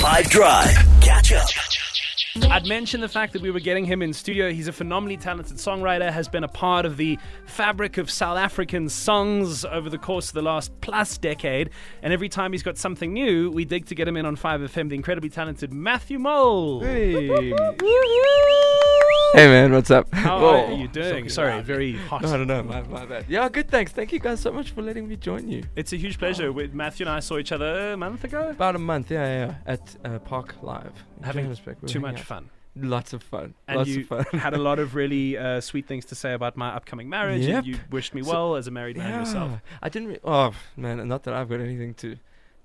5 Drive. Catch up. I'd mentioned the fact that we were getting him in studio. He's a phenomenally talented songwriter, has been a part of the fabric of South African songs over the course of the last plus decade. And every time he's got something new, we dig to get him in on 5FM, the incredibly talented Matthew Mole. Hey. Hey man, what's up? How Whoa. are you doing? Sorry, very hot. No, no, no, my, my bad. Yeah, good. Thanks. Thank you guys so much for letting me join you. It's a huge pleasure. With Matthew and I saw each other a month ago. About a month, yeah, yeah, yeah at uh, Park Live. Having Johannesburg. Too much out. fun. Lots of fun. And Lots you of fun. had a lot of really uh, sweet things to say about my upcoming marriage. Yep. And you wished me So- well as a married man yourself. I didn't. Re- oh man, not that I've got anything to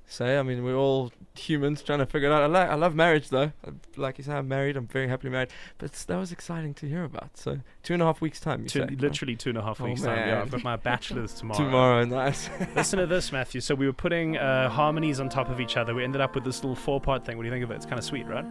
say. I mean, we're all humans trying to figure it out. I like. I love marriage though. Uh, Like you said, I'm married. I'm very happily married. But that was exciting to hear about. So two and a half weeks time. You Two, say? literally two and a half Oh, weeks time. Yeah, man. I've got my bachelor's tomorrow. Tomorrow, nice. Listen to this, Matthew. So we were putting uh, harmonies on top of each other. We ended up with this little four-part thing. What do you think of it? It's kind of sweet, right?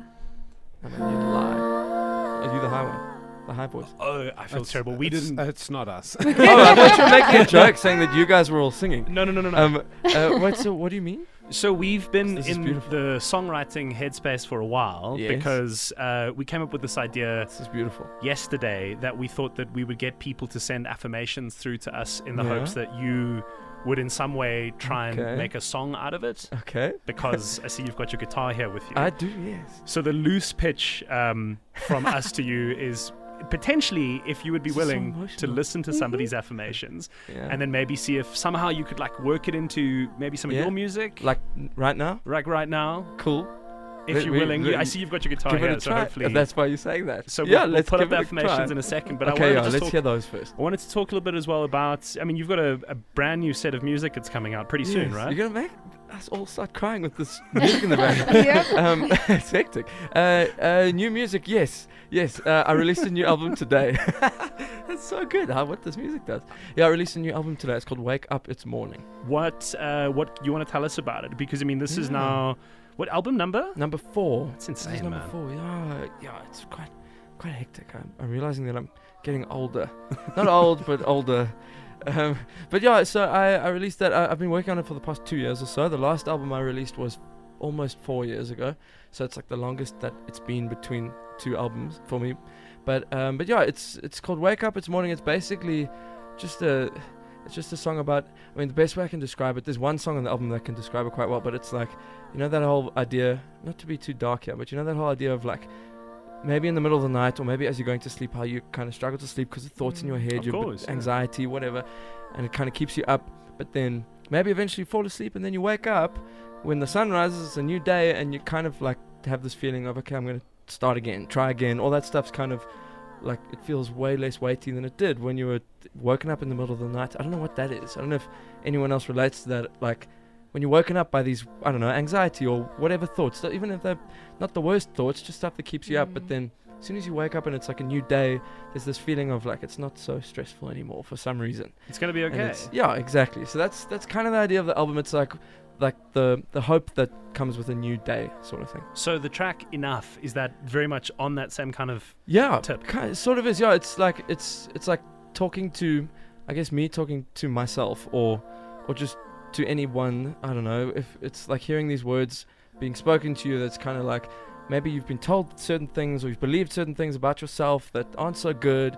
I mean, you lie. Are you the high one? The high voice. Oh, I feel It's- terrible. We it's- didn't. uh, It's not us. oh, I thought you were making a joke saying that you guys were all singing. no, no, no, no, no. Um, uh, wait, so what do you mean? So we've been in the songwriting headspace for a while Yes. because uh, we came up with this idea This is beautiful. yesterday that we thought that we would get people to send affirmations through to us in the Yeah. hopes that you would in some way try and Okay. make a song out of it Okay. because I see you've got your guitar here with you. I do, yes. So the loose pitch um, from us to you is potentially if you would be This is so willing to listen to some of these affirmations Yeah. and then maybe see if somehow you could like work it into maybe some of Yeah. your music like right now? like right now Cool. if Let you're me- willing you, let I see you've got your guitar give it here a so try. hopefully that's why you're saying that. so yeah, we'll, let's we'll put up give the it affirmations in a second but okay, wanted yeah, to let's talk, hear those first. I wanted to talk a little bit as well about I mean you've got a, a brand new set of music that's coming out pretty soon right You're gonna make us all start crying with this music in the back. um, it's hectic. Uh, uh, new music, yes, yes. Uh, I released a new album today. That's so good. How what this music does. Yeah, I released a new album today. It's called Wake Up, It's Morning. what uh, what you want to tell us about it because I mean this is now what album number Number four. That's This is insane, number man. four. Yeah, yeah. It's quite, quite hectic. I'm, I'm realizing that I'm getting older. Not old, but older. Um, but yeah, so I, I released that. I, I've been working on it for the past two years or so. The last album I released was almost four years ago. So it's like the longest that it's been between two albums for me. But um, but yeah, it's it's called Wake Up. It's morning. It's basically just a. It's just a song about. I mean, the best way I can describe it. There's one song on the album that can describe it quite well. But it's like, you know, that whole idea. Not to be too dark here, but you know that whole idea of like, maybe in the middle of the night or maybe as you're going to sleep, how you kind of struggle to sleep because the thoughts in your mm, head, Of your course, yeah. anxiety, whatever, and it kind of keeps you up. But then maybe eventually you fall asleep and then you wake up when the sun rises. It's a new day, and you kind of like have this feeling of okay, I'm gonna start again, try again. All that stuff's kind of like it feels way less weighty than it did when you were woken up in the middle of the night. I don't know what that is. I don't know if anyone else relates to that. Like when you're woken up by these, I don't know, anxiety or whatever thoughts, even if they're not the worst thoughts, just stuff that keeps you up. But mm. then as soon as you wake up and it's like a new day, there's this feeling of like it's not so stressful anymore for some reason. it's gonna be okay yeah, exactly. So that's that's kind of the idea of the album. It's like like the the hope that comes with a new day, sort of thing. So the track "Enough" is that very much on that same kind of Yeah, Tip. Kind it sort of is. Yeah, it's like it's it's like talking to, I guess me talking to myself or or just to anyone. I don't know if it's like hearing these words being spoken to you. That's kind of like maybe you've been told certain things or you've believed certain things about yourself that aren't so good,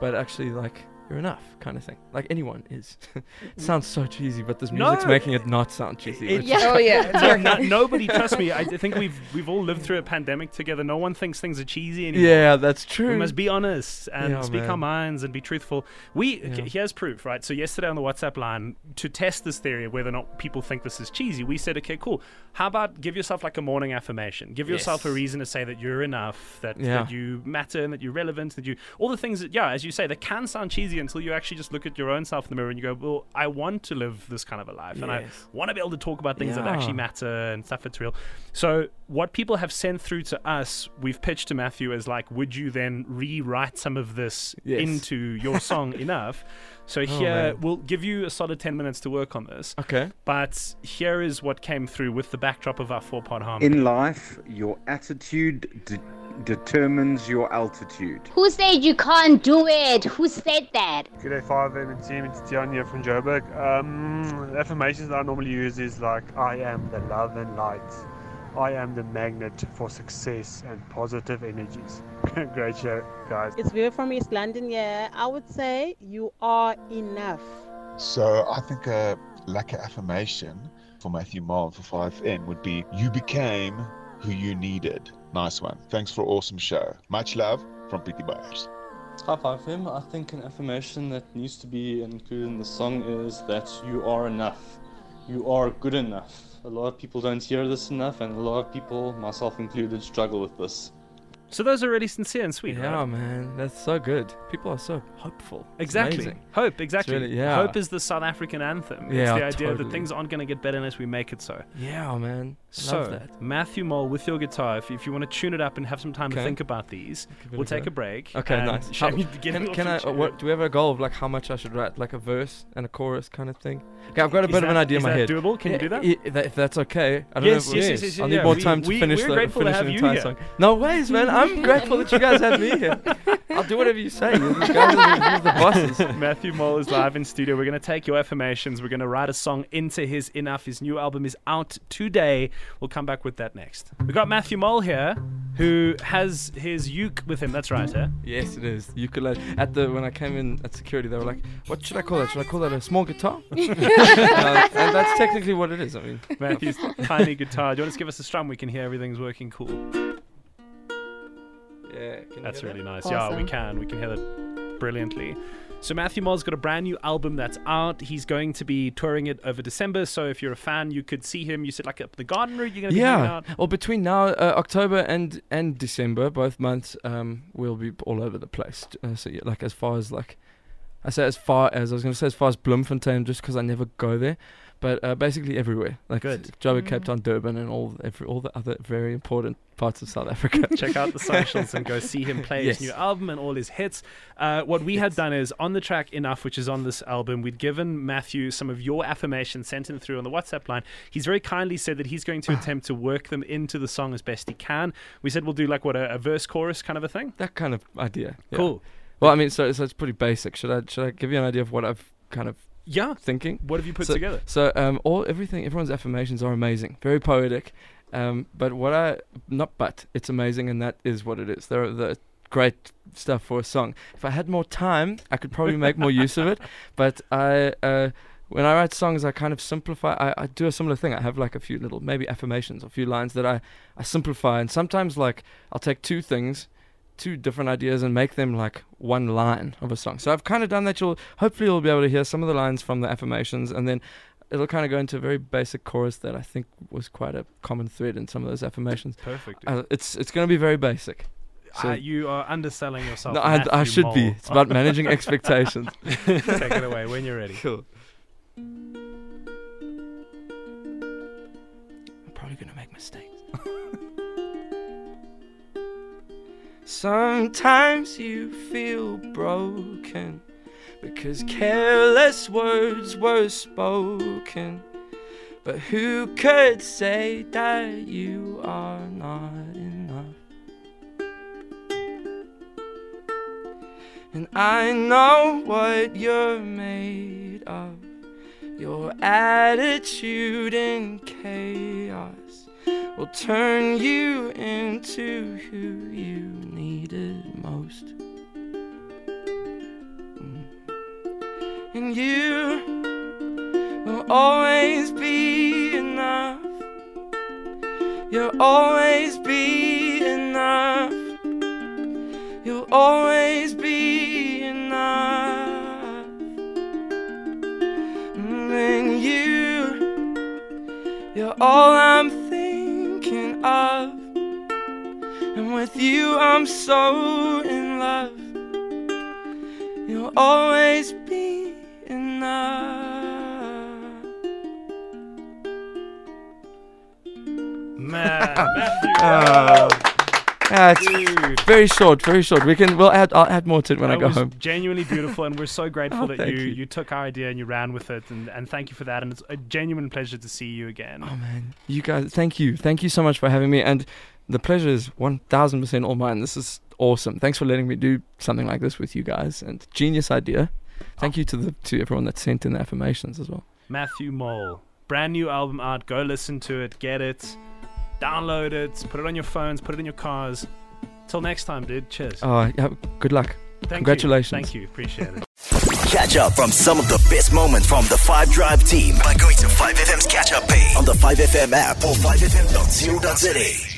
but actually like you're enough, kind of thing. Like anyone is. it sounds so cheesy, but this music's No, making it not sound cheesy. it- Yeah. Oh yeah. no, no- nobody trust me. I think we've we've all lived through a pandemic together. No one thinks things are cheesy anymore. yeah, that's true. We must be honest and Yeah, speak our minds and be truthful. We Yeah. okay, here's proof, right? So yesterday on the WhatsApp line, to test this theory of whether or not people think this is cheesy, we said, okay, cool. How about give yourself like a morning affirmation? Give yourself a reason to say that you're enough, that, Yeah. that you matter, and that you're relevant, that you all the things that yeah, as you say, that can sound cheesy until you actually just look at your own self in the mirror and you go, well, I want to live this kind of a life, and I want to be able to talk about things that actually matter and stuff that's real. So what people have sent through to us, we've pitched to Matthew as like, would you then rewrite some of this Yes. into your song enough? So oh, here man. we'll give you a solid ten minutes to work on this. Okay. But here is what came through with the backdrop of our four part harmony. In life, your attitude de- determines your altitude. Who said you can't do it? Who said that? Good day, 5M and team. It's Tian here from Joburg. Um, the affirmations that I normally use is like, I am the love and light. I am the magnet for success and positive energies. Great show, guys. It's Vera from East London. Yeah, I would say you are enough. So I think a lack of affirmation for Matthew Mole for 5FM would be You became who you needed. Nice one. Thanks for awesome show. Much love from Pretty Buyers. High five him. I think an affirmation that needs to be included in the song is that you are enough. You are good enough. A lot of people don't hear this enough, and a lot of people, myself included, struggle with this. So those are really sincere and sweet, yeah, right? man, that's so good. People are so hopeful. It's Exactly. amazing. Hope, exactly. really- yeah. Hope is the South African anthem. it's Yeah, the idea that things aren't going to get better unless we make it so. Yeah, man. I So, love that. Matthew Mole with your guitar, if, if you want to tune it up and have some time to think about these, we'll take a break. Okay, nice. How- can can I? What do we have a goal of like how much I should write, like a verse and a chorus kind of thing? Okay, I've got a Is bit of an idea in my that head. doable? Can you do that? I- i- if that's okay. I don't Yes, know. If yes, yes, yes, I'll yeah, need more time to finish the grateful to finish have the entire song. No ways, man. I'm grateful that you guys have me here. I'll do whatever you say. You guys are the, the bosses. Matthew Mole is live in studio. We're going to take your affirmations. We're going to write a song into his Enough. His new album is out today. We'll come back with that next. We've got Matthew Mole here, who has his uke with him. That's right, eh? Yes, it is. Ukulele. At the when I came in at security, they were like, "What should I call that? Should I call that a small guitar?" Uh, and that's technically what it is. I mean, Matthew's tiny guitar. Do you want to give us a strum? We can hear everything's working cool. Yeah. Can you That's hear really that? nice. Yeah, we can. We can hear that brilliantly. So Matthew Mole's got a brand new album that's out. He's going to be touring it over December. So if you're a fan, you could see him. You said like up the garden route. You're going to be hanging Yeah. out. Well, between now, uh, October and and December, both months, um, we'll be all over the place. Uh, so yeah, like as far as like, I say as far as I was going to say as far as Bloemfontein, just because I never go there, but uh, basically everywhere. Like Good. Joburg, Cape Town, Durban, and all every, all the other very important parts of South Africa. Check out the socials and go see him play Yes. his new album and all his hits. Uh, what we had done is on the track Enough, which is on this album, we'd given Matthew some of your affirmations, sent him through on the WhatsApp line. He's very kindly said that he's going to attempt to work them into the song as best he can. We said we'll do like what a, a verse chorus kind of a thing. that kind of idea. yeah. Cool. Well, I mean, so so it's pretty basic. Should I should I give you an idea of what I've kind of Yeah. thinking? What have you put So- together? So um, all everything, everyone's affirmations are amazing, very poetic. Um, but what I not but it's amazing, and that is what it is. They're the great stuff for a song. If I had more time, I could probably make more use of it. But I. Uh, when I write songs, I kind of simplify. I, I do a similar thing. I have like a few little, maybe affirmations, a few lines that I, I simplify. And sometimes, like, I'll take two things, two different ideas, and make them like one line of a song. So I've kind of done that. You'll hopefully you'll be able to hear some of the lines from the affirmations, and then it'll kind of go into a very basic chorus that I think was quite a common thread in some of those affirmations. Perfect. Uh, it's it's going to be very basic. so- uh, you are underselling yourself. No, I, I should be. It's about managing expectations. Take it away when you're ready. Cool. I'm probably gonna make mistakes. Sometimes you feel broken because careless words were spoken. But who could say that you are not enough? And I know what you're made of. Your attitude in chaos will turn you into who you needed most. Mm. And you will always be enough. You'll always be enough. You'll always be enough. And you, you're all I'm with you, I'm so in love. You'll always be enough. Man. Um, yeah, it's Dude. very short, very short. We can. We'll add. I'll add more to it when I go was home. genuinely beautiful, and we're so grateful Oh, that you, you. you took our idea and you ran with it, and, and thank you for that. And it's a genuine pleasure to see you again. Oh man, you guys, thank you, thank you so much for having me, and the pleasure is one thousand percent all mine. This is awesome. Thanks for letting me do something like this with you guys, and genius idea. Thank you to the to everyone that sent in the affirmations as well. Matthew Mole, brand new album out. Go listen to it, get it. Download it, put it on your phones, put it in your cars. Till next time, dude. Cheers. Uh, yeah, good luck. Thank Congratulations. You. Thank you. Appreciate it. Catch up from some of the best moments from the 5 Drive team by going to 5FM's catch up page on the 5FM app or 5FM.co.za.